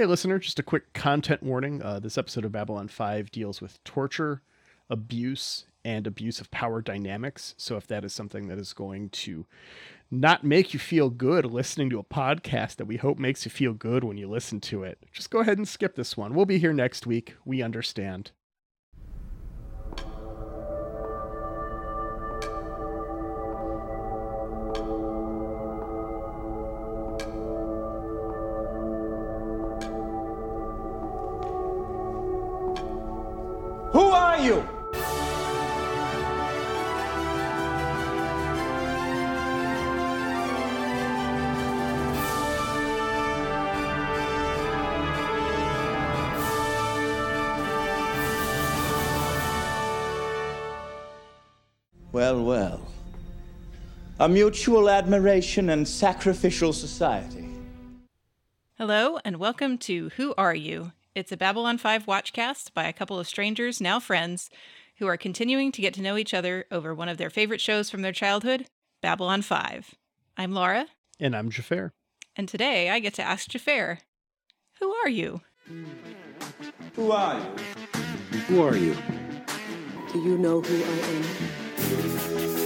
Hey, listener, just a quick content warning. Uh, this episode of Babylon 5 deals with torture, abuse, and abuse of power dynamics. So, if that is something that is going to not make you feel good listening to a podcast that we hope makes you feel good when you listen to it, just go ahead and skip this one. We'll be here next week. We understand. A mutual admiration and sacrificial society. Hello, and welcome to Who Are You? It's a Babylon 5 watchcast by a couple of strangers, now friends, who are continuing to get to know each other over one of their favorite shows from their childhood, Babylon 5. I'm Laura, And I'm Jafar. and today I get to ask Jafar, Who are you? Who are you? Who are you? Do you know who I am?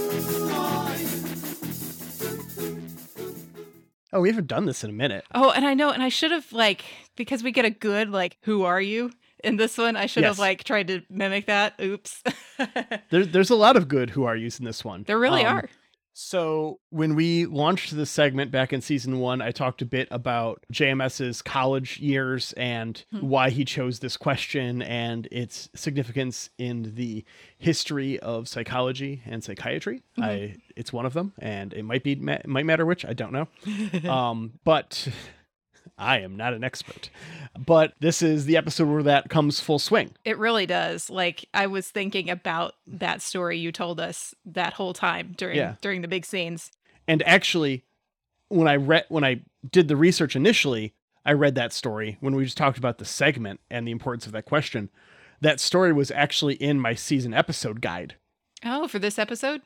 Oh, we haven't done this in a minute. Oh, and I know, and I should have, like, because we get a good, like, Who are you? In this one, I should have like tried to mimic that. Oops. There, there's a lot of good who are yous in this one. there really Um, are. So when we launched this segment back in season one, I talked a bit about JMS's college years and why he chose this question and its significance in the history of psychology and psychiatry. I it's one of them, and it might be ma- might matter which I don't know. um, but I am not an expert. But this is the episode where that comes full swing. It really does. Like I was thinking about that story you told us that whole time during Yeah. during the big scenes. And actually, when I read when I did the research initially, I read that story when we just talked about the segment and the importance of that question. That story was actually in my season episode guide Oh, for this episode?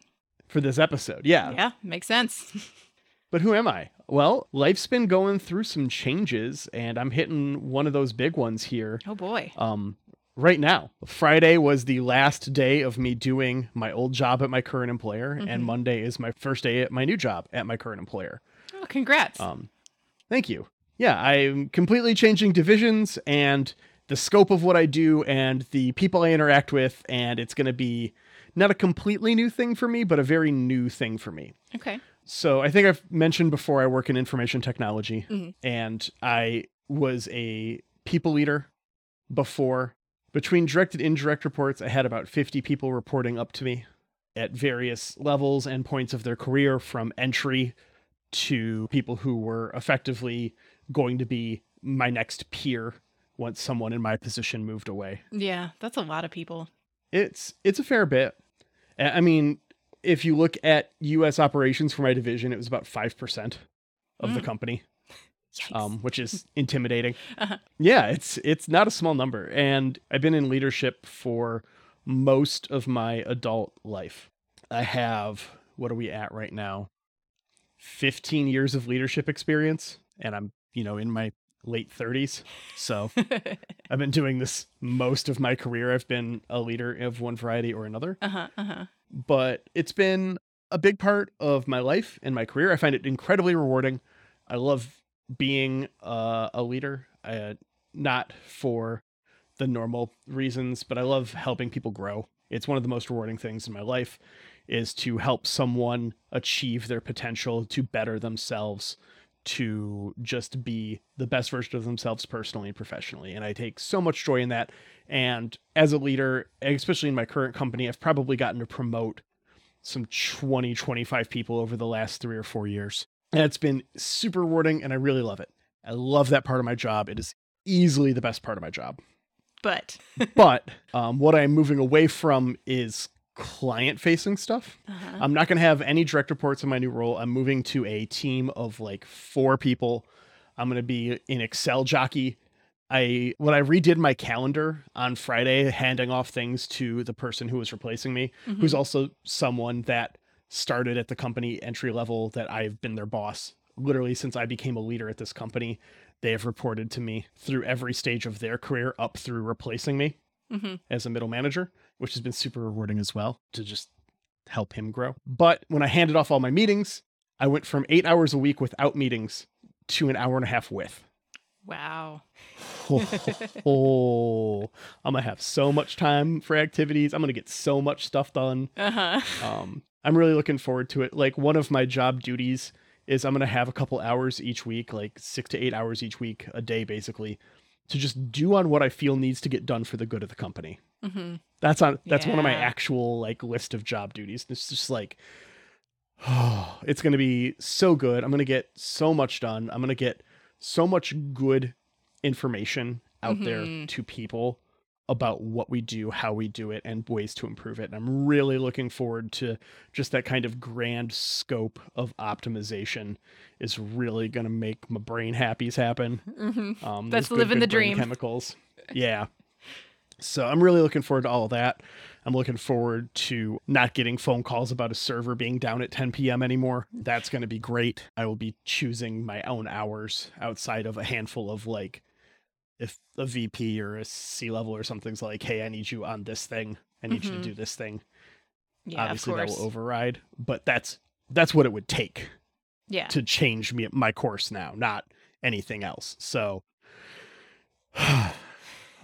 for this episode. Yeah. Yeah, makes sense. But who am I? Well, life's been going through some changes and I'm hitting one of those big ones here oh boy. um right now. Friday was the last day of me doing my old job at my current employer and Monday is my first day at my new job at my current employer. Oh, congrats. Um, thank you. Yeah, I'm completely changing divisions and the scope of what I do and the people I interact with, and it's going to be not a completely new thing for me, but a very new thing for me. okay. So I think I've mentioned before I work in information technology, mm-hmm. and I was a people leader before. Between direct and indirect reports, I had about 50 people reporting up to me at various levels and points of their career, from entry to people who were effectively going to be my next peer once someone in my position moved away. Yeah, that's a lot of people. It's it's a fair bit. I mean, if you look at U.S. operations for my division, it was about five percent of the company, um, which is intimidating. Uh-huh. Yeah, it's it's not a small number, and I've been in leadership for most of my adult life. I have what are we at right now? Fifteen years of leadership experience, and I'm you know in my late 30s so i've been doing this most of my career i've been a leader of one variety or another uh-huh, uh-huh. but it's been a big part of my life and my career. I find it incredibly rewarding. I love being uh, a leader, uh, not for the normal reasons, but I love helping people grow. It's one of the most rewarding things in my life is to help someone achieve their potential to better themselves to just be the best version of themselves personally and professionally. And I take so much joy in that. And as a leader, especially in my current company, I've probably gotten to promote some 20, 25 people over the last three or four years. And it's been super rewarding and I really love it. I love that part of my job. It is easily the best part of my job. But But um, what I'm moving away from is client facing stuff. uh-huh. I'm not going to have any direct reports in my new role. I'm moving to a team of like four people. I'm going to be an Excel jockey. I when I redid my calendar on Friday, handing off things to the person who was replacing me, who's also someone that started at the company entry level that I've been their boss literally since I became a leader at this company. they have reported to me through every stage of their career up through replacing me hmm as a middle manager, which has been super rewarding as well to just help him grow. But when I handed off all my meetings, I went from eight hours a week without meetings to an hour and a half with. Wow. oh, I'm gonna have so much time for activities. I'm gonna get so much stuff done. Uh huh. Um, I'm really looking forward to it. Like one of my job duties is I'm gonna have a couple hours each week, like six to eight hours each week, a day basically, to just do on what I feel needs to get done for the good of the company. hmm That's on that's one of my actual like list of job duties. It's just like oh, it's going to be so good. I'm going to get so much done. I'm going to get so much good information out there Mhm. to people about what we do, how we do it and ways to improve it. And I'm really looking forward to just that kind of grand scope of optimization is really going to make my brain happies happen. hmm Um, That's good, living good the dream. Chemicals. Yeah. So I'm really looking forward to all of that. I'm looking forward to not getting phone calls about a server being down at 10 p.m. anymore. That's going to be great. I will be choosing my own hours outside of a handful of like, if a VP or a C level or something's like, hey, I need you on this thing. I need you Mhm. to do this thing. Yeah, Obviously, of that will override, but that's that's what it would take yeah. to change me my course now, not anything else. So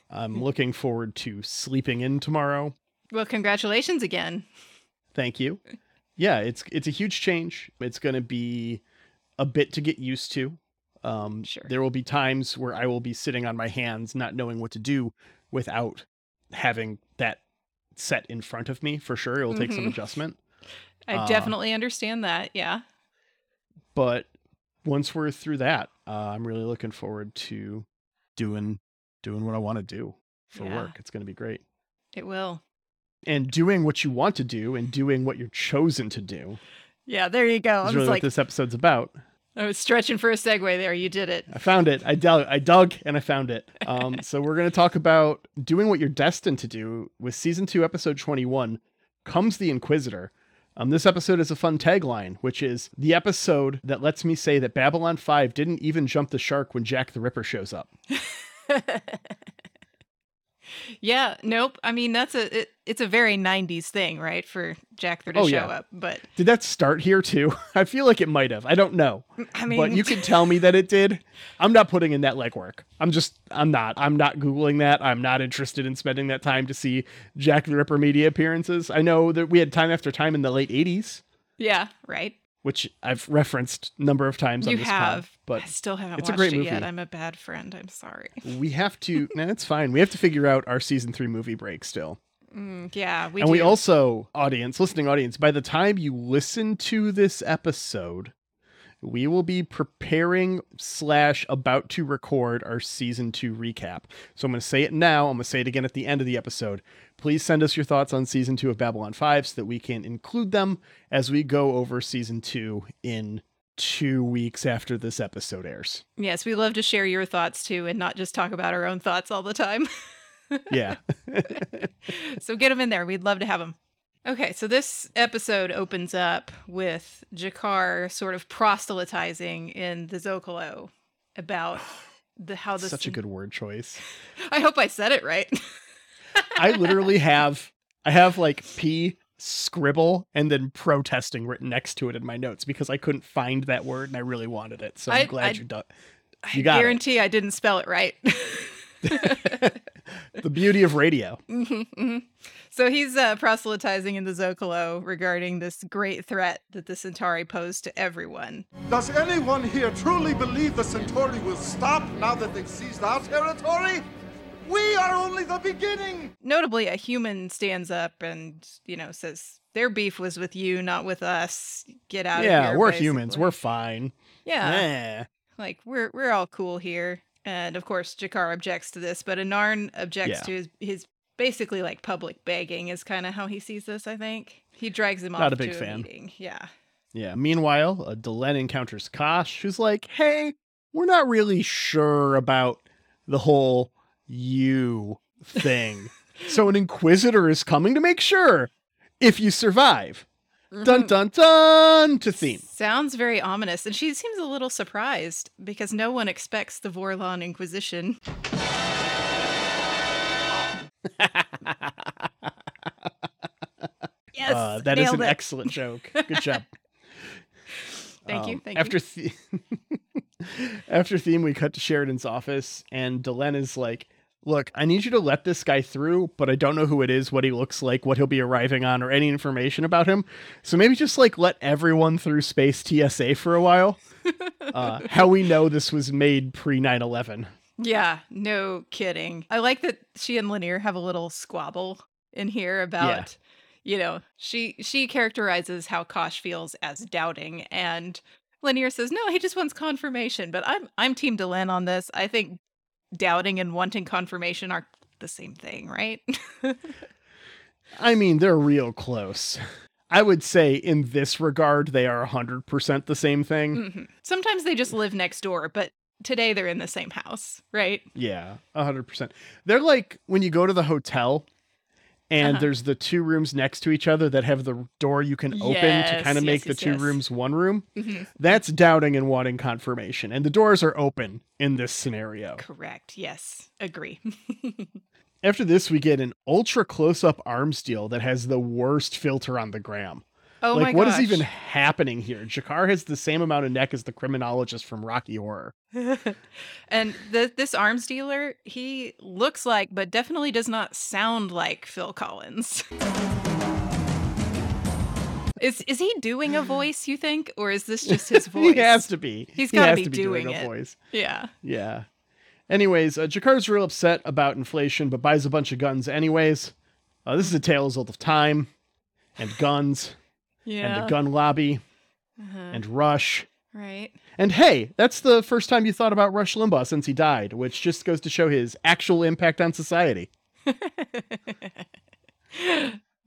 I'm looking forward to sleeping in tomorrow. Well, congratulations again. Thank you. Yeah, it's it's a huge change. It's going to be a bit to get used to. Um, Sure. There will be times where I will be sitting on my hands, not knowing what to do, without having that set in front of me. For sure, it will take some Mhm. adjustment. I Uh, definitely understand that. Yeah. but once we're through that, uh, I'm really looking forward to doing doing what I want to do for Yeah. work. It's going to be great. It will. And doing what you want to do and doing what you're chosen to do Yeah, there you go. Is really like, what this episode's about. I was stretching for a segue there. You did it. I found it. I dug. I dug and I found it. Um, so we're going to talk about doing what you're destined to do with season two, episode 21. Comes the Inquisitor. Um, this episode is a fun tagline, which is the episode that lets me say that Babylon 5 didn't even jump the shark when Jack the Ripper shows up. Yeah, nope. I mean, that's a it, it's a very 90s thing, right? For Jack there to Oh, show yeah. up. But Did that start here too? I feel like it might have. I don't know. I mean, but you can tell me that it did. I'm not putting in that legwork. I'm just, I'm not. I'm not Googling that. I'm not interested in spending that time to see Jack the Ripper media appearances. I know that we had time after time in the late 80s, yeah, right. Which I've referenced a number of times You on this pod, have, but I still haven't it's a watched great it movie. yet. I'm a bad friend. I'm sorry. we have to, no, it's fine. We have to figure out our season three movie break still. Mm, yeah, we and do. we also, audience, listening audience, by the time you listen to this episode, we will be preparing slash about to record our season two recap. So I'm going to say it now. I'm going to say it again at the end of the episode. Please send us your thoughts on season two of Babylon 5 so that we can include them as we go over season two in two weeks after this episode airs. yes, we love to share your thoughts too, and not just talk about our own thoughts all the time. Yeah. so get them in there. We'd love to have them. Okay, so this episode opens up with G'Kar sort of proselytizing in the Zocalo about the how this. Such a good word choice. I hope I said it right. I literally have I have like P scribble and then protesting written next to it in my notes because I couldn't find that word and I really wanted it. So I'm I- glad I- you done. I You got it. guarantee I didn't spell it right. The beauty of radio. Mhm, mhm. So he's uh, proselytizing in the Zocalo regarding this great threat that the Centauri pose to everyone. Does anyone here truly believe the Centauri will stop now that they've seized our territory? We are only the beginning! Notably, a human stands up and, you know, says, Their beef was with you, not with us. Get out of yeah, we're humans. We're fine. Yeah. Yeah. Like we're we're all cool here. And of course G'Kar objects to this, but Anarn objects Yeah. to his his basically like public begging is kind of how he sees this, I think. He drags him Not off a big to fan. a meeting. Yeah. Yeah. Meanwhile, uh, Delenn encounters Kosh, who's like, "Hey, we're not really sure about the whole you thing. so an inquisitor is coming to make sure if you survive." Dun dun dun to theme. Sounds very ominous, and she seems a little surprised because no one expects the Vorlon Inquisition. yes, Uh, that is an it. excellent joke. Good job. Thank you, Um, thank after you. The- after theme, we cut to Sheridan's office, and Delenn is like, "Look, I need you to let this guy through, but I don't know who it is, what he looks like, what he'll be arriving on, or any information about him. So maybe just like let everyone through space TSA for a while. uh, how we know this was made pre 9/11. Yeah, no kidding. I like that she and Lennier have a little squabble in here about, you know, she she characterizes how Kosh feels as doubting, and Lennier says, "No, he just wants confirmation." But I'm I'm Team Delenn on this. I think doubting and wanting confirmation are the same thing, right? I mean, they're real close. I would say in this regard, they are 100% the same thing. Mhm. Sometimes they just live next door, but today they're in the same house, right? Yeah, a hundred percent. They're like when you go to the hotel and Uh-huh. there's the two rooms next to each other that have the door you can open to kind of yes, make the two yes. rooms one room. Mhm. That's doubting and wanting confirmation. And the doors are open in this scenario. Correct. Yes, agree. After this, we get an ultra close up arms deal that has the worst filter on the gram. Oh like, my what is gosh. even happening here? G'Kar has the same amount of neck as the criminologist from Rocky Horror. and the, this arms dealer, he looks like, but definitely does not sound like Phil Collins. is is he doing a voice? You think, or is this just his voice? he has to be. He's He has be to be doing a it. voice. Yeah. Yeah. Anyways, uh, G'Kar's real upset about inflation, but buys a bunch of guns anyways. Uh, this is a tale as old of time and guns Yeah. and the gun lobby Uh-huh. and Rush. Right. And hey, that's the first time you thought about Rush Limbaugh since he died, which just goes to show his actual impact on society.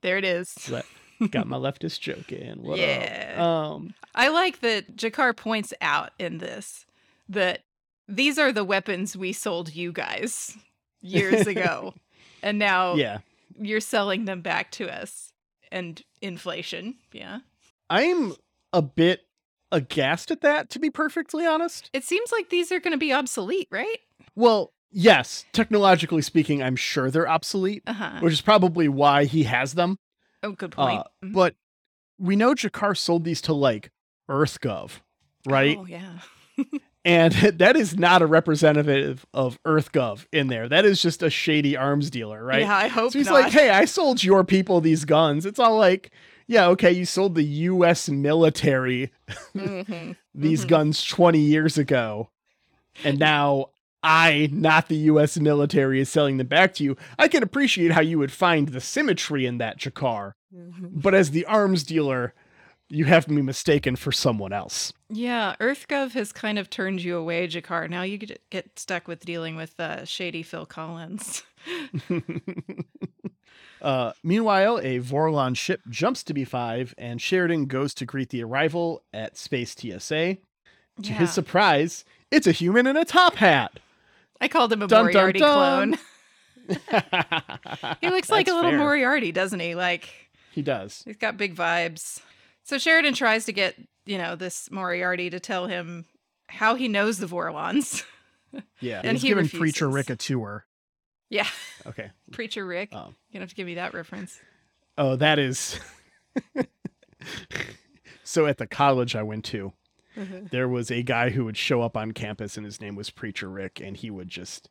there it is. Let- Got my leftist joke in. What up? Yeah. Um, I like that G'Kar points out in this that these are the weapons we sold you guys years ago. and now yeah. you're selling them back to us. And inflation. Yeah. I'm a bit aghast at that, to be perfectly honest. It seems like these are going to be obsolete, right? Well, yes, technologically speaking, I'm sure they're obsolete, Uh huh. which is probably why he has them. Oh, good point. Uh, but we know G'Kar sold these to like EarthGov, right? Oh, yeah. And that is not a representative of EarthGov in there. That is just a shady arms dealer, right? Yeah, I hope so he's not. like, "Hey, I sold your people these guns." It's all like, "Yeah, okay, you sold the U.S. military Mhm. these Mhm. guns 20 years ago, and now I, not the U.S. military, is selling them back to you." I can appreciate how you would find the symmetry in that, G'Kar, Mhm. but as the arms dealer, you have me mistaken for someone else. Yeah, EarthGov has kind of turned you away, G'Kar. Now you get, stuck with dealing with uh, shady Phil Collins. Uh, meanwhile, a Vorlon ship jumps to B5, and Sheridan goes to greet the arrival at Space TSA. To Yeah. his surprise, it's a human in a top hat. I called him a Dun, dun, Moriarty dun. clone. He looks like a little fair. Moriarty, doesn't he? Like He does. he's got big vibes. So Sheridan tries to get, you know, this Moriarty to tell him how he knows the Vorlons. Yeah, And he's he giving refuses. Preacher Rick a tour. yeah, Okay. Preacher Rick. Um, You're gonna have to give me that reference. Oh, that is. so at the college I went to, there was a guy who would show up on campus, and his name was Preacher Rick, and he would just.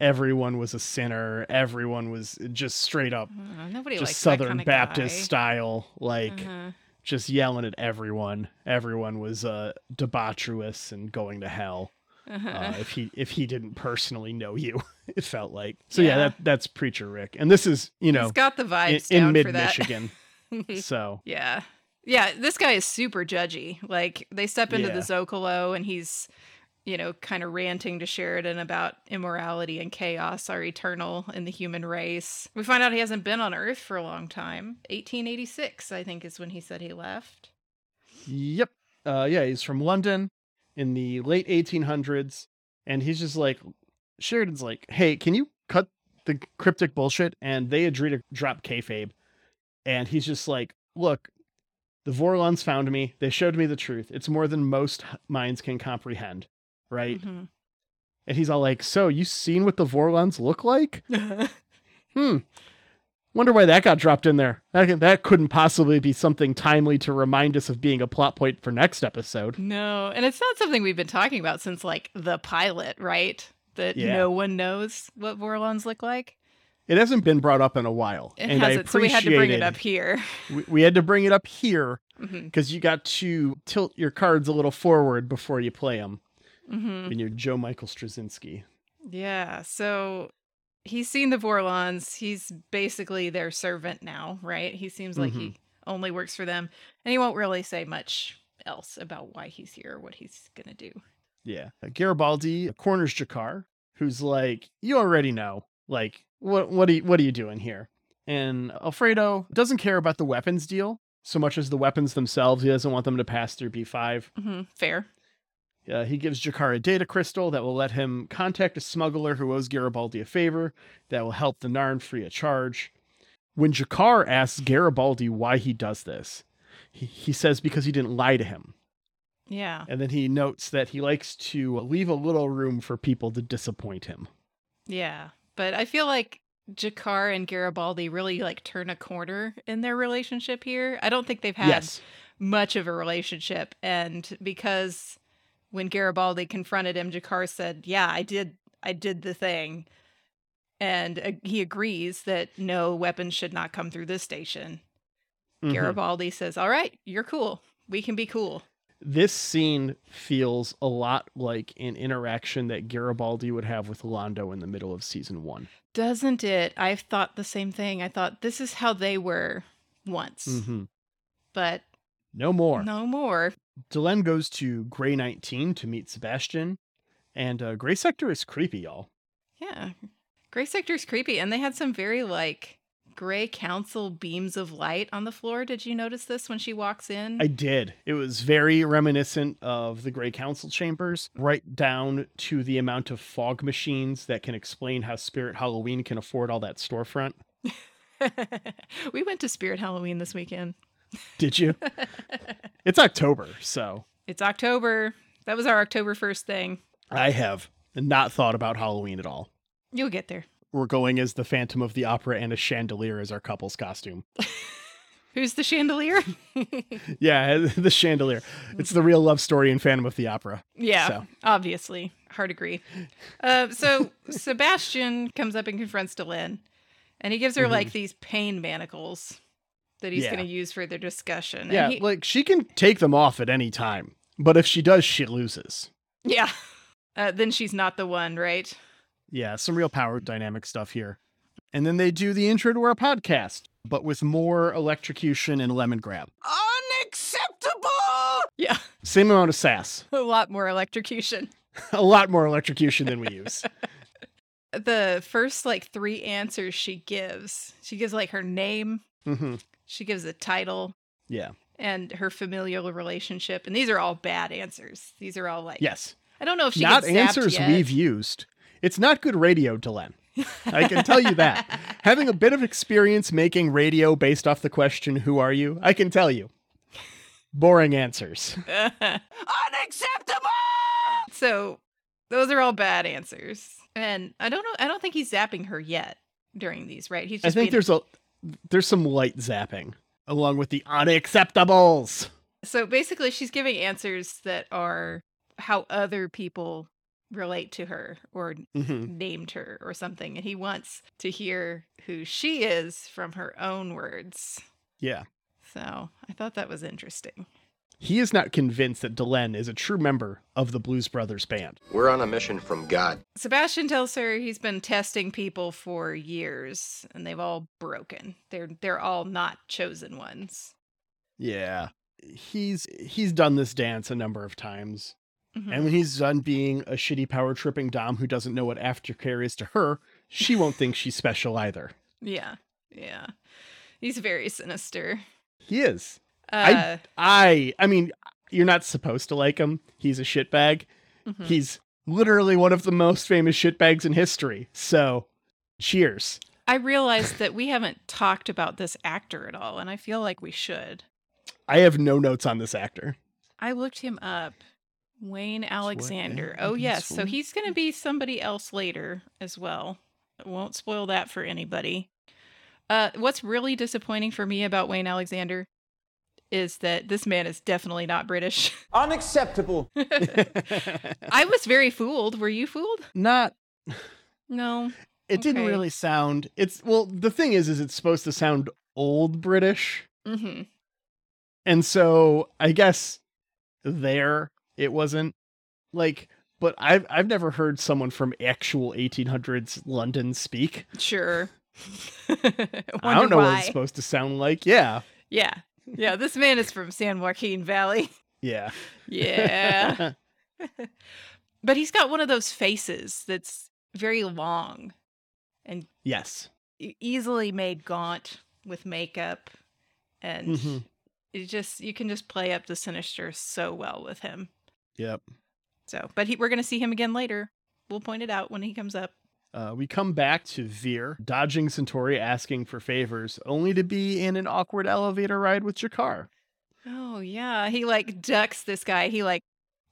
Everyone was a sinner. Everyone was just straight up, Uh, nobody just likes Southern that kind Baptist of guy. style, like Uh-huh. Just yelling at everyone. Everyone was uh, debaucherous and going to hell. Uh-huh. Uh, if he if he didn't personally know you, it felt like. So yeah, Yeah. that that's Preacher Rick, and this is you know He's got the in, vibes in down mid Michigan. so Yeah. Yeah, this guy is super judgy. Like they step into Yeah. the Zocalo and he's, you know, kind of ranting to Sheridan about immorality and chaos are eternal in the human race. We find out he hasn't been on Earth for a long time. 1886, I think, is when he said he left. Yep. Uh, yeah, he's from London in the late 1800s, and he's just like, Sheridan's like, hey, can you cut the cryptic bullshit? And they agree to drop kayfabe, and he's just like, look, The Vorlons found me. They showed me the truth. It's more than most minds can comprehend, right? Mhm. And he's all like, "So you seen what the Vorlons look like? Hmm. Wonder why that got dropped in there. That, that couldn't possibly be something timely to remind us of being a plot point for next episode. No, and it's not something we've been talking about since like the pilot, right? That Yeah. no one knows what Vorlons look like. It hasn't been brought up in a while, It and I hasn't, so we had to bring it up here. We, we had to bring it up here because you got to tilt your cards a little forward before you play them. Mhm. When you're Joe Michael Straczynski. Yeah, so he's seen the Vorlons. He's basically their servant now, right? He seems like he only works for them, and he won't really say much else about why he's here or what he's gonna do. Yeah. Garibaldi corners G'Kar, who's like, you already know. Like, what what are you, what are you doing here? And Alfredo doesn't care about the weapons deal so much as the weapons themselves. He doesn't want them to pass through B5. hmm Fair. Uh, he gives G'Kar a data crystal that will let him contact a smuggler who owes Garibaldi a favor that will help the Narn free a charge. When G'Kar asks Garibaldi why he does this, he, he says because he didn't lie to him. Yeah. And then he notes that he likes to leave a little room for people to disappoint him. Yeah. But I feel like G'Kar and Garibaldi really like turn a corner in their relationship here. I don't think they've had yes. much of a relationship. And because when Garibaldi confronted him, G'Kar said, Yeah, I did I did the thing. And uh, he agrees that no weapons should not come through this station. Mhm. Garibaldi says, All right, you're cool. We can be cool. This scene feels a lot like an interaction that Garibaldi would have with Londo in the middle of season one. Doesn't it? I've thought the same thing. I thought this is how they were once, Mm-hmm. but No more. no more. Delenn goes to Gray 19 to meet Sebastian, and uh, Gray Sector is creepy, y'all. Yeah. Gray Sector's creepy. And they had some very like gray council beams of light on the floor. Did you notice this when she walks in? I did. It was very reminiscent of the Gray Council chambers, right down to the amount of fog machines that can explain how Spirit Halloween can afford all that storefront. we went to Spirit Halloween this weekend. Did you? it's October, so It's October. That was our October 1st thing. I have not thought about Halloween at all. You'll get there. We're going as the Phantom of the Opera and a chandelier as our couple's costume. Who's the chandelier? Yeah, the chandelier. It's the real love story in Phantom of the Opera. Yeah, So. obviously. Hard agree. Uh, so Sebastian comes up and confronts Delenn, and he gives her like these pain manacles that he's Mm-hmm. Yeah. going to use for their discussion. And Yeah, he- like she can take them off at any time, but if she does, she loses. yeah. Uh, then she's not the one, right? Yeah, some real power dynamic stuff here. And then they do the intro to our podcast, but with more electrocution and Lemongrab. Unacceptable! Yeah, Same amount of sass, a lot more electrocution. a lot more electrocution than we use. The first like three answers she gives, she gives like her name, hmm she gives a title, Yeah. and her familial relationship, and these are all bad answers. These are all like Yes. I don't know if she not gets answers yet. we've used. It's not good radio, to Delenn. I can tell you that. Having a bit of experience making radio based off the question, Who are you? I can tell you. Boring answers. Unacceptable! so those are all bad answers, and I don't know. I don't think he's zapping her yet during these. Right? He's I just think being- there's a there's some light zapping along with the unacceptables. So basically, she's giving answers that are how other people relate to her or Mhm. named her or something. And he wants to hear who she is from her own words. Yeah. So I thought that was interesting. He is not convinced that Delenn is a true member of the Blues Brothers band. We're on a mission from God. Sebastian tells her he's been testing people for years and they've all broken. They're they're all not chosen ones. Yeah. He's he's done this dance a number of times. Mhm. And when he's done being a shitty power tripping Dom who doesn't know what aftercare is to her, she won't think she's special either. Yeah. Yeah. He's very sinister. He is. Uh, I I mean, you're not supposed to like him. He's a shitbag. mhm. He's literally one of the most famous shitbags in history. So, cheers. I realized that we haven't talked about this actor at all, and I feel like we should. I have no notes on this actor. I looked him up. Wayne Alexander. Oh yes, so he's going to be somebody else later as well. Won't spoil that for anybody. Uh, what's really disappointing for me about Wayne Alexander is that this man is definitely not British. Unacceptable. I was very fooled. Were you fooled? Not No. it didn't really sound it's well the thing is is it's supposed to sound old British. hmm And so I guess there it wasn't like but I've I've never heard someone from actual 1800s London speak. Sure. I don't know what it's supposed to sound like. Yeah. Yeah. Yeah, this man is from San Joaquin Valley. Yeah. Yeah. but he's got one of those faces that's very long and yes. easily made gaunt with makeup and Mhm. it just you can just play up the sinister so well with him. Yep. So, but he, we're going to see him again later. We'll point it out when he comes up. Uh, we come back to Vir dodging Centauri, asking for favors, only to be in an awkward elevator ride with G'Kar. Oh yeah, he like ducks this guy. He like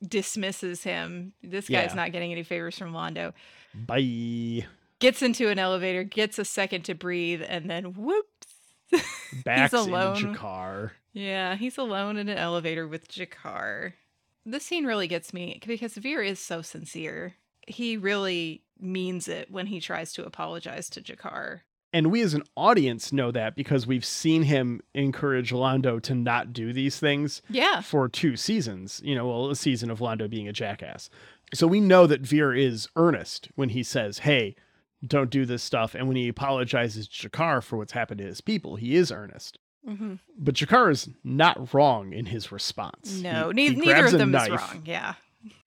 dismisses him. This guy's Yeah. not getting any favors from Londo. Bye. Gets into an elevator, gets a second to breathe, and then whoops. Backs alone. into G'Kar. yeah, he's alone in an elevator with G'Kar. This scene really gets me because Vir is so sincere. He really means it when he tries to apologize to G'Kar. And we as an audience know that because we've seen him encourage Londo to not do these things Yeah. for two seasons, you know, well, a season of Londo being a jackass. So we know that Vir is earnest when he says, hey, don't do this stuff. And when he apologizes to G'Kar for what's happened to his people, he is earnest. hmm But G'Kar is not wrong in his response. No, He- ne- he neither of them is wrong. Yeah.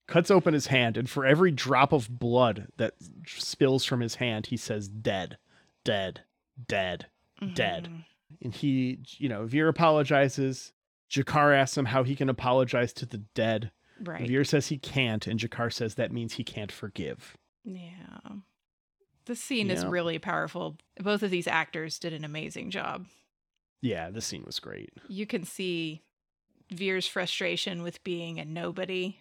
Cuts open his hand, and for every drop of blood that spills from his hand, he says, dead, dead, dead, dead. Mhm. And he, you know, Vir apologizes. G'Kar asks him how he can apologize to the dead. Right. Vir says he can't, and G'Kar says that means he can't forgive. Yeah. This scene is really powerful. Both of these actors did an amazing job. Yeah, the scene was great. You can see Vir's frustration with being a nobody.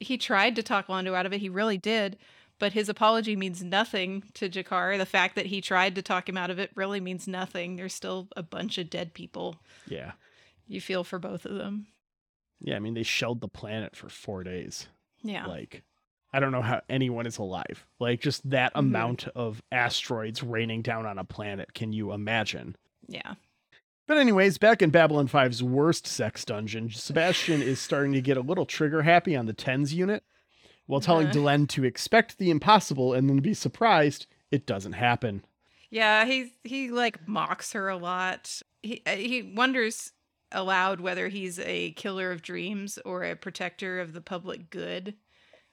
He tried to talk Londo out of it. He really did. But his apology means nothing to G'Kar. The fact that he tried to talk him out of it really means nothing. There's still a bunch of dead people. Yeah. You feel for both of them. Yeah, I mean, they shelled the planet for four days. Yeah. Like, I don't know how anyone is alive. Like, just that Mhm. amount of asteroids raining down on a planet. Can you imagine? yeah. But anyways, back in Babylon 5's worst sex dungeon, Sebastian is starting to get a little trigger happy on the tens unit, while telling Uh. Delenn to expect the impossible and then be surprised it doesn't happen. Yeah, he he like mocks her a lot. He uh, he wonders aloud whether he's a killer of dreams or a protector of the public good,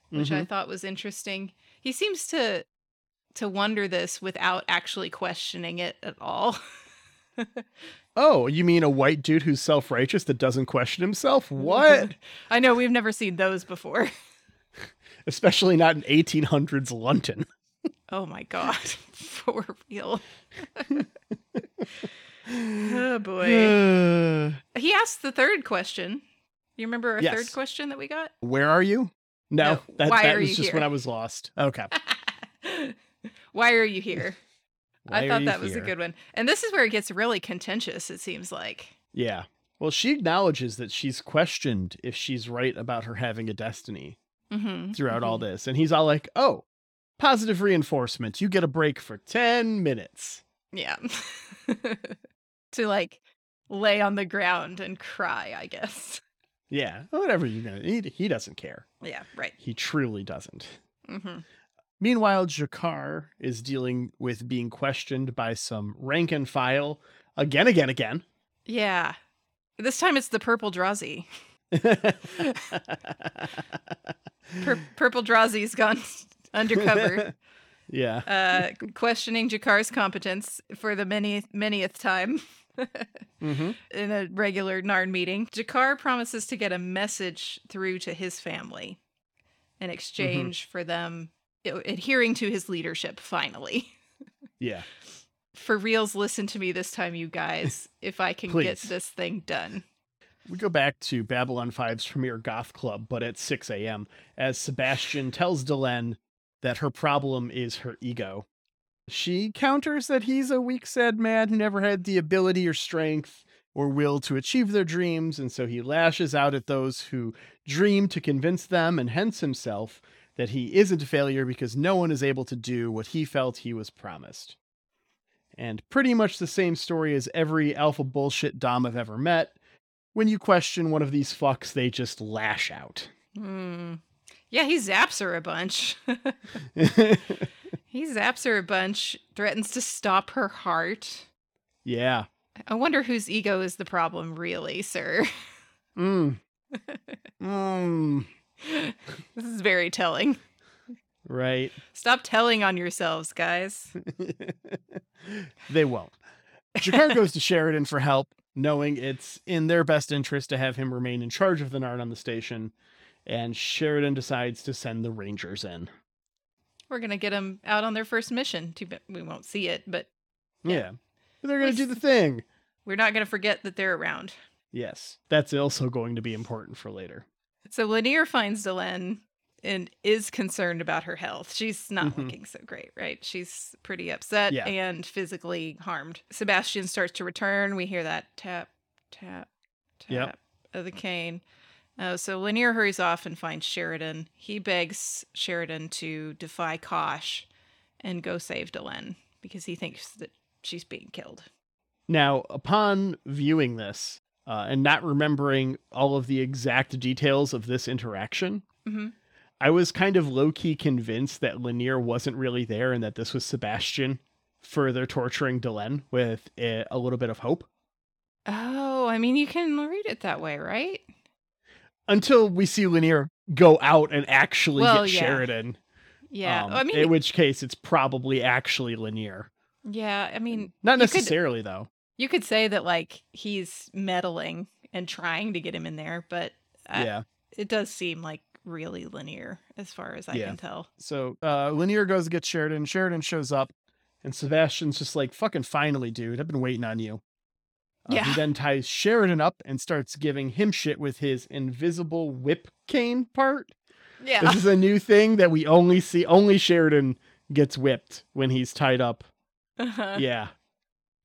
which I thought was interesting. He seems to to wonder this without actually questioning it at all. Oh, you mean a white dude who's self righteous that doesn't question himself? Mm-hmm. What? I know we've never seen those before. Especially not in 1800s London. Oh my god, for real. oh boy. He asked the third question. You remember our Yes. third question that we got? Where are you? No, No, that, why that are was you just here? when I was lost. Okay. Why are you here? Why I thought you that was a good one. And this is where it gets really contentious, it seems like. Yeah. Well, she acknowledges that she's questioned if she's right about her having a destiny Mm-hmm. throughout all this. And he's all like, oh, positive reinforcement. You get a break for 10 minutes. Yeah. to like lay on the ground and cry, I guess. Yeah. Whatever you're going to. He, he doesn't care. Yeah, right. He truly doesn't. hmm Meanwhile, G'Kar is dealing with being questioned by some rank and file again, again, again. Yeah. This time it's the purple Drazi. Pur- purple Drazi's gone undercover, yeah. uh, questioning G'Kar's competence for the many, manyth time. hmm in a regular Narn meeting, G'Kar promises to get a message through to his family in exchange for them Uh, adhering to his leadership finally. Yeah. For reals, listen to me this time, you guys, if I can get this thing done. We go back to Babylon 5's premier goth club, but at 6 a.m., as Sebastian tells Delenn that her problem is her ego. She counters that he's a weak said man who never had the ability or strength or will to achieve their dreams, and so he lashes out at those who dream to convince them and hence himself that he isn't a failure because no one is able to do what he felt he was promised. And pretty much the same story as every alpha bullshit Dom I've ever met. When you question one of these fucks, they just lash out. Hmm. Yeah, he zaps her a bunch. he zaps her a bunch, threatens to stop her heart. yeah. I wonder whose ego is the problem, really, sir. Mm. mm. this is very telling. Right. Stop telling on yourselves, guys. they won't. G'Kar goes to Sheridan for help, knowing it's in their best interest to have him remain in charge of the Narn on the station, and Sheridan decides to send the Rangers in. We're gonna get them out on their first mission. Too bad we won't see it, but Yeah. They're going to do the thing. we're not gonna forget that they're around. Yes. That's also going to be important for later. So Lennier finds Delenn and is concerned about her health. She's not Mhm. looking so great, right? She's pretty upset Yeah. and physically harmed. Sebastian starts to return. We hear that tap, tap, tap Yep. of the cane. Uh, so Lennier hurries off and finds Sheridan. He begs Sheridan to defy Kosh and go save Delenn because he thinks that she's being killed. Now, upon viewing this uh, and not remembering all of the exact details of this interaction, hmm I was kind of low key convinced that Lennier wasn't really there and that this was Sebastian further torturing Delenn with a, a little bit of hope Oh, I mean, you can read it that way, right? until we see Lennier go out and actually Well, get yeah. Sheridan. Yeah. Um, I mean, in which case it's probably actually Lennier. yeah. I mean, Not you could- necessarily though. You could say that like he's meddling and trying to get him in there, but I- yeah. it does seem like really linear as far as I Yeah. can tell. So uh Lennier goes to get Sheridan. Sheridan shows up, and Sebastian's just like, fucking finally, dude. I've been waiting on you. Uh, Yeah. He then ties Sheridan up and starts giving him shit with his invisible whip cane part. Yeah. This is a new thing that we only see. Only Sheridan gets whipped when he's tied up. Uh-huh. Yeah.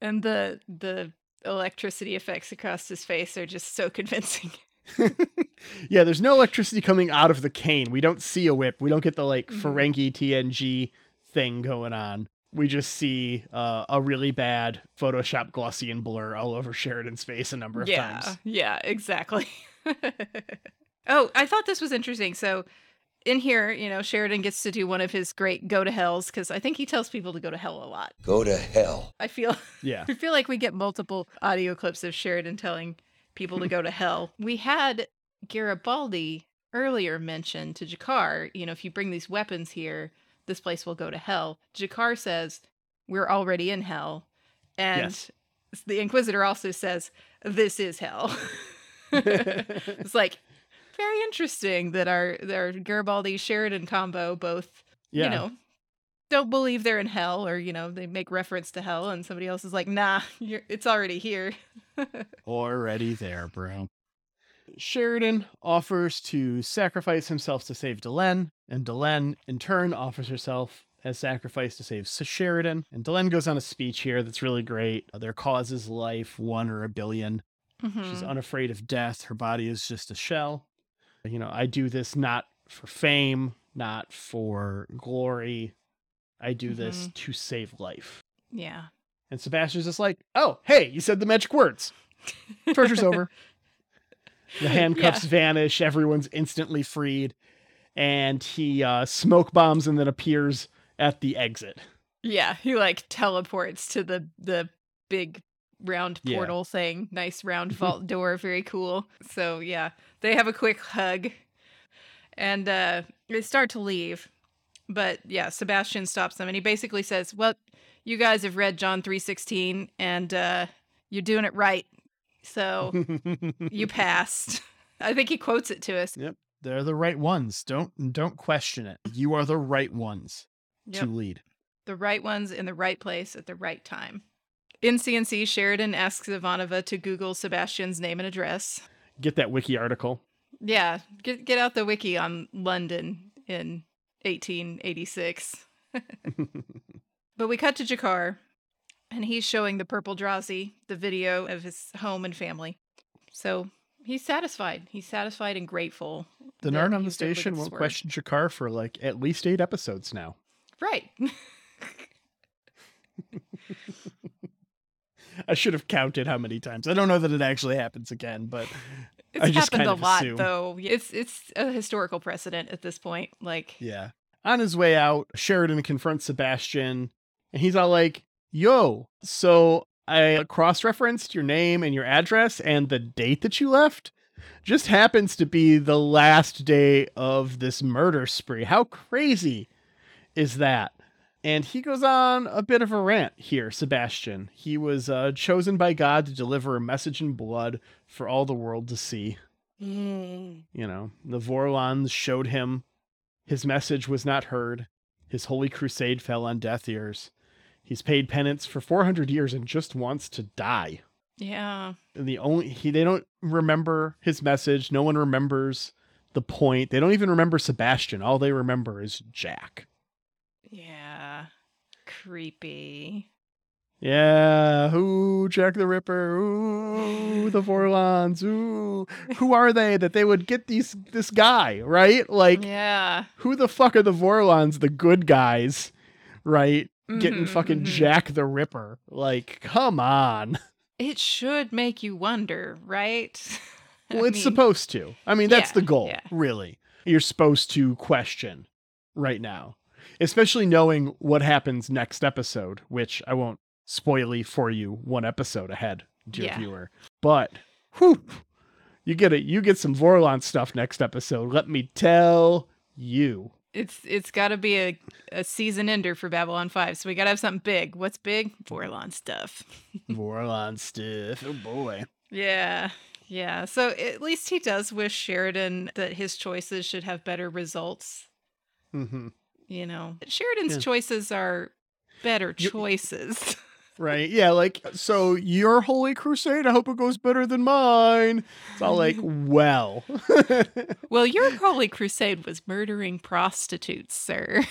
And the the electricity effects across his face are just so convincing. yeah, there's no electricity coming out of the cane. We don't see a whip. We don't get the like Mhm. Ferengi TNG thing going on. We just see uh, a really bad Photoshop Gaussian blur all over Sheridan's face a number of yeah. times. Yeah, exactly. oh, I thought this was interesting. So in here, you know, Sheridan gets to do one of his great go to hells because I think he tells people to go to hell a lot. Go to hell. I feel Yeah. I feel like we get multiple audio clips of Sheridan telling people to go to hell. We had Garibaldi earlier mention to G'Kar, you know, if you bring these weapons here, this place will go to hell. G'Kar says, We're already in hell. And Yes. the Inquisitor also says, This is hell. it's like very interesting that our our Garibaldi Sheridan combo both Yeah. you know, don't believe they're in hell, or you know, they make reference to hell, and somebody else is like, "Nah, you're, it's already here." Already there, bro. Sheridan offers to sacrifice himself to save Delenn, and Delenn, in turn, offers herself as sacrifice to save Sheridan. And Delenn goes on a speech here that's really great. Their cause is life, one or a billion. She's Mhm. unafraid of death. Her body is just a shell. You know, I do this not for fame, not for glory. I do this to save life. yeah, And Sebastian's just like, oh, hey, you said the magic words. Torture's over. The handcuffs vanish. Everyone's instantly freed. And he uh, smoke bombs and then appears at the exit. yeah. He like teleports to the the big round Yeah. portal thing. Nice round vault door, very cool. So yeah, they have a quick hug, and uh, they start to leave. But yeah, Sebastian stops them, and he basically says, "Well, you guys have read John three sixteen, and uh, you're doing it right. So you passed." I think he quotes it to us. Yep. They're the right ones. Don't don't question it. You are the right ones Yep. to lead. the right ones in the right place at the right time. In C&C, Sheridan asks Ivanova to Google Sebastian's name and address. Get that wiki article. Yeah, get get out the wiki on London in 1886. but we cut to G'Kar, and he's showing the purple Drazi the video of his home and family. So he's satisfied. He's satisfied and grateful. The Narn on the he's done with station won't work. question G'Kar for like at least eight episodes now. Right. I should have counted how many times. I don't know that it actually happens again, but It's I just happened kind a of lot assume. though. It's it's a historical precedent at this point. Like yeah. On his way out, Sheridan confronts Sebastian, and he's all like, "Yo, so I cross-referenced your name and your address, and the date that you left just happens to be the last day of this murder spree. How crazy is that?" And he goes on a bit of a rant here, Sebastian. He was uh, chosen by God to deliver a message in blood for all the world to see. You know, the Vorlons showed him his message was not heard. His holy crusade fell on deaf ears. He's paid penance for 400 years and just wants to die. yeah. And the only he they don't remember his message. No one remembers the point. They don't even remember Sebastian. All they remember is Jack. Yeah. Creepy. Yeah, who Jack the Ripper, ooh, the Vorlons, ooh, who are they that they would get these this guy, right? Like, Yeah. who the fuck are the Vorlons, the good guys, right? Getting Mhm, fucking mhm. Jack the Ripper. Like, come on. It should make you wonder, right? Well, it's mean, supposed to. I mean, that's yeah, the goal, yeah. really. You're supposed to question right now, especially knowing what happens next episode, which I won't spoily for you one episode ahead, dear Yeah. viewer. But, whew, you get it. You get some Vorlon stuff next episode. Let me tell you. It's it's got to be a, a season ender for Babylon 5. So we got to have something big. What's big? Vorlon stuff. Vorlon stuff. Oh boy. Yeah. Yeah. So at least he does wish Sheridan that his choices should have better results. hmm You know, Sheridan's Yeah. choices are better choices. Right? Yeah, like so your holy crusade, I hope it goes better than mine. It's all like, well. well, your holy crusade was murdering prostitutes, sir.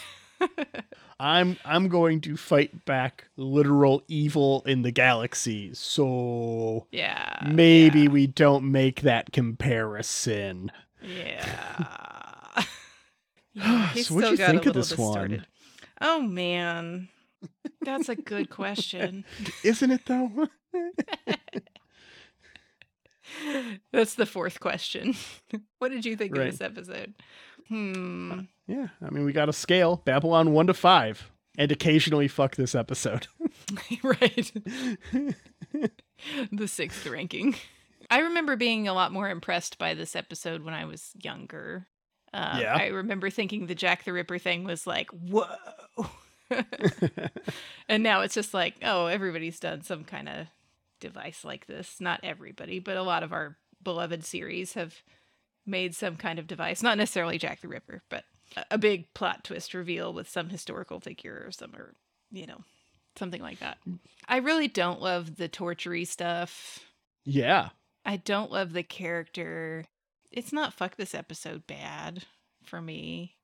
I'm I'm going to fight back literal evil in the galaxy. So yeah. maybe yeah, we don't make that comparison. Yeah. Yeah, So what'd still you think of this one? Oh man. That's a good question. Isn't it though? That's the fourth question. what did you think Right. of this episode? Hmm. yeah, I mean we got a scale, Babylon 1 to 5, and occasionally fuck this episode. right. the sixth ranking. I remember being a lot more impressed by this episode when I was younger. Uh, Yeah. I remember thinking the Jack the Ripper thing was like, whoa. and now it's just like, oh, everybody's done some kind of device like this. Not everybody, but a lot of our beloved series have made some kind of device. Not necessarily Jack the Ripper, but a- a big plot twist reveal with some historical figure or some, or, you know, something like that. I really don't love the tortury stuff. yeah. I don't love the character. It's not fuck this episode bad for me.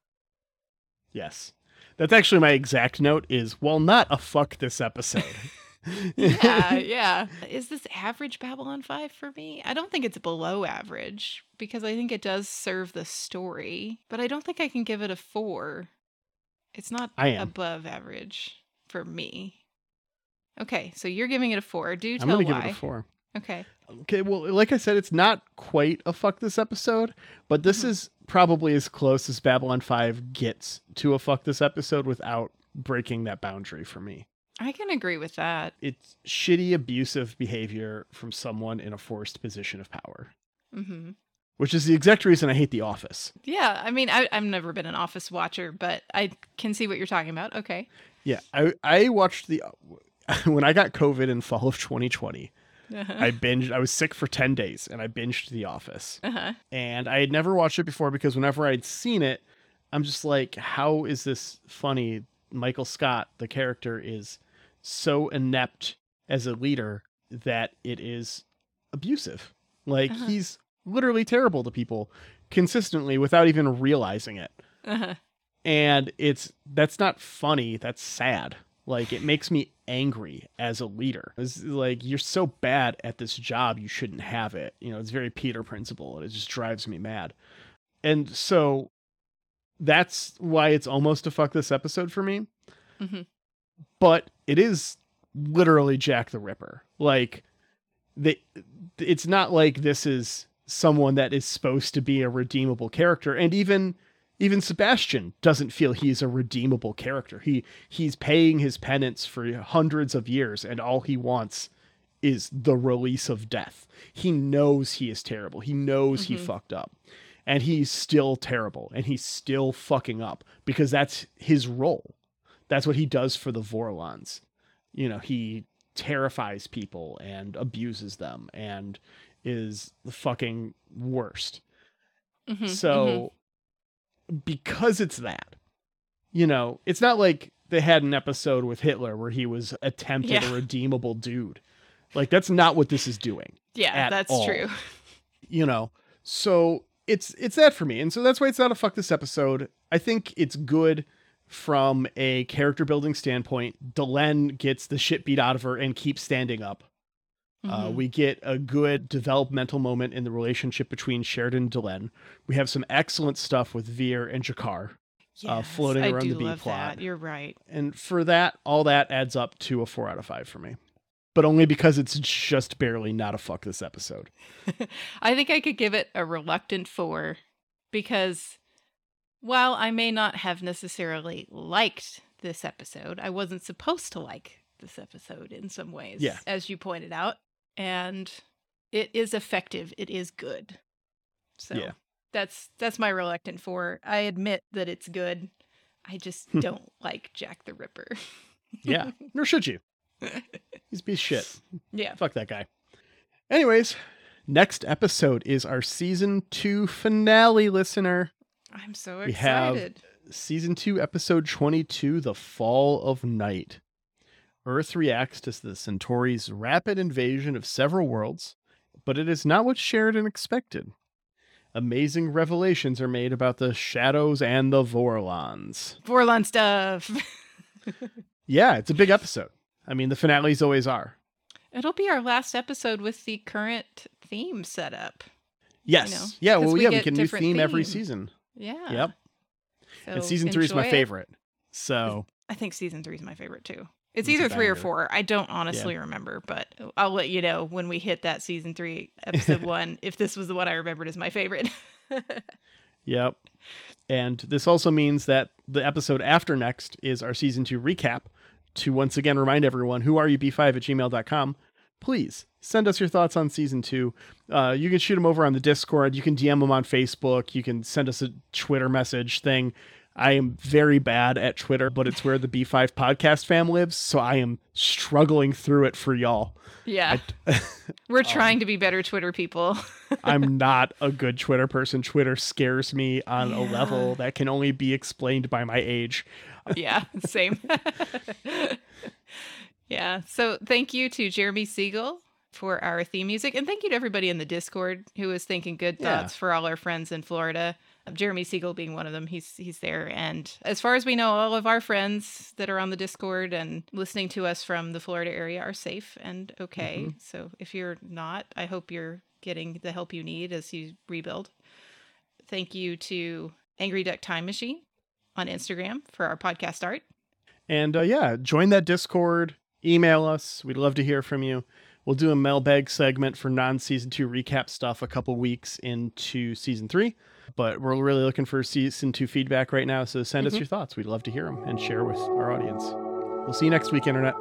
Yes. That's actually my exact note is well not a fuck this episode. Yeah, yeah. Is this average Babylon 5 for me? I don't think it's below average because I think it does serve the story, but I don't think I can give it a 4. It's not I am. above average for me. Okay, so you're giving it a 4. Do I'm tell gonna why. give it a four. Okay. Okay, well, like I said, it's not quite a fuck this episode, but this Mhm. is probably as close as Babylon 5 gets to a fuck this episode without breaking that boundary for me. I can agree with that. It's shitty, abusive behavior from someone in a forced position of power, Mhm. which is the exact reason I hate The Office. Yeah, I mean, I, I've never been an office watcher, but I can see what you're talking about. Okay. Yeah, I, I watched the. When I got COVID in fall of 2020, Uh-huh. I binged, I was sick for 10 days and I binged The Office. uh-huh. and I had never watched it before because whenever I'd seen it, I'm just like, how is this funny? Michael Scott, the character, is so inept as a leader that it is abusive. Like Uh-huh. he's literally terrible to people consistently without even realizing it. Uh-huh. And it's that's not funny, that's sad. Like it makes me angry as a leader. It's like you're so bad at this job, you shouldn't have it. You know, it's very Peter principle and it just drives me mad. And so that's why it's almost a fuck this episode for me. Mhm. But it is literally Jack the Ripper. Like they it's not like this is someone that is supposed to be a redeemable character and even even Sebastian doesn't feel he's a redeemable character. He he's paying his penance for hundreds of years and all he wants is the release of death. He knows he is terrible. He knows he fucked up. And he's still terrible and he's still fucking up because that's his role. That's what he does for the Vorlons. You know, he terrifies people and abuses them and is the fucking worst. Mhm, So because it's that, you know, it's not like they had an episode with Hitler where he was attempted Yeah. a redeemable dude. Like that's not what this is doing, Yeah, at that's all. true. you know. So it's it's that for me. And so that's why it's not a fuck this episode. I think it's good from a character building standpoint. Delenn gets the shit beat out of her and keeps standing up. Uh, Mhm. we get a good developmental moment in the relationship between Sheridan and Delenn. We have some excellent stuff with Vir and G'Kar. uh, floating I around the B plot. That. You're right. And for that, all that adds up to a four out of five for me. But only because it's just barely not a fuck this episode. I think I could give it a reluctant four because while I may not have necessarily liked this episode, I wasn't supposed to like this episode in some ways, Yeah. as you pointed out. And it is effective. It is good. So Yeah. that's that's my reluctant four. I admit that it's good. I just hmm. don't like Jack the Ripper. Yeah, nor should you. He's a piece of shit. yeah. Fuck that guy. Anyways, next episode is our season two finale, listener. I'm so excited. We have-. Season two, episode 22 The Fall of Night. Earth reacts to the Centauri's rapid invasion of several worlds, but it is not what Sheridan expected. Amazing revelations are made about the shadows and the Vorlons. Vorlon stuff. Yeah, it's a big episode. I mean, the finales always are. It'll be our last episode with the current theme set up. Yes. know, yeah, well, we yeah, we get get new different theme every season. Yeah. Yep. So and season three is my enjoy it. favorite. So, I think season three is my favorite too. It's either three or four. I don't honestly remember, but I'll let you know when we hit that season three, episode one, if this was the one I remembered as my favorite. Yep. And this also means that the episode after next is our season two recap. To once again remind everyone, who are you b5 at gmail.com. Please send us your thoughts on season two. Uh, you can shoot them over on the Discord. You can DM them on Facebook. You can send us a Twitter message thing. I am very bad at Twitter, but it's where the B5 podcast fam lives. So I am struggling through it for y'all. yeah. Um, We're trying to be better Twitter people. I'm not a good Twitter person. Twitter scares me on a level that can only be explained by my age. yeah, same. yeah. So thank you to Jeremy Siegel for our theme music. And thank you to everybody in the Discord who was thinking good Yeah. thoughts for all our friends in Florida. Jeremy Siegel being one of them. He's he's there. And as far as we know, all of our friends that are on the Discord and listening to us from the Florida area are safe and okay. So if you're not, I hope you're getting the help you need as you rebuild. Thank you to Angry Duck Time Machine on Instagram for our podcast art. And uh, yeah, join that Discord. Email us. We'd love to hear from you. We'll do a mailbag segment for non season two recap stuff a couple weeks into season three. But we're really looking for season two feedback right now. So send us mm-hmm. your thoughts. We'd love to hear them and share with our audience. We'll see you next week, Internet.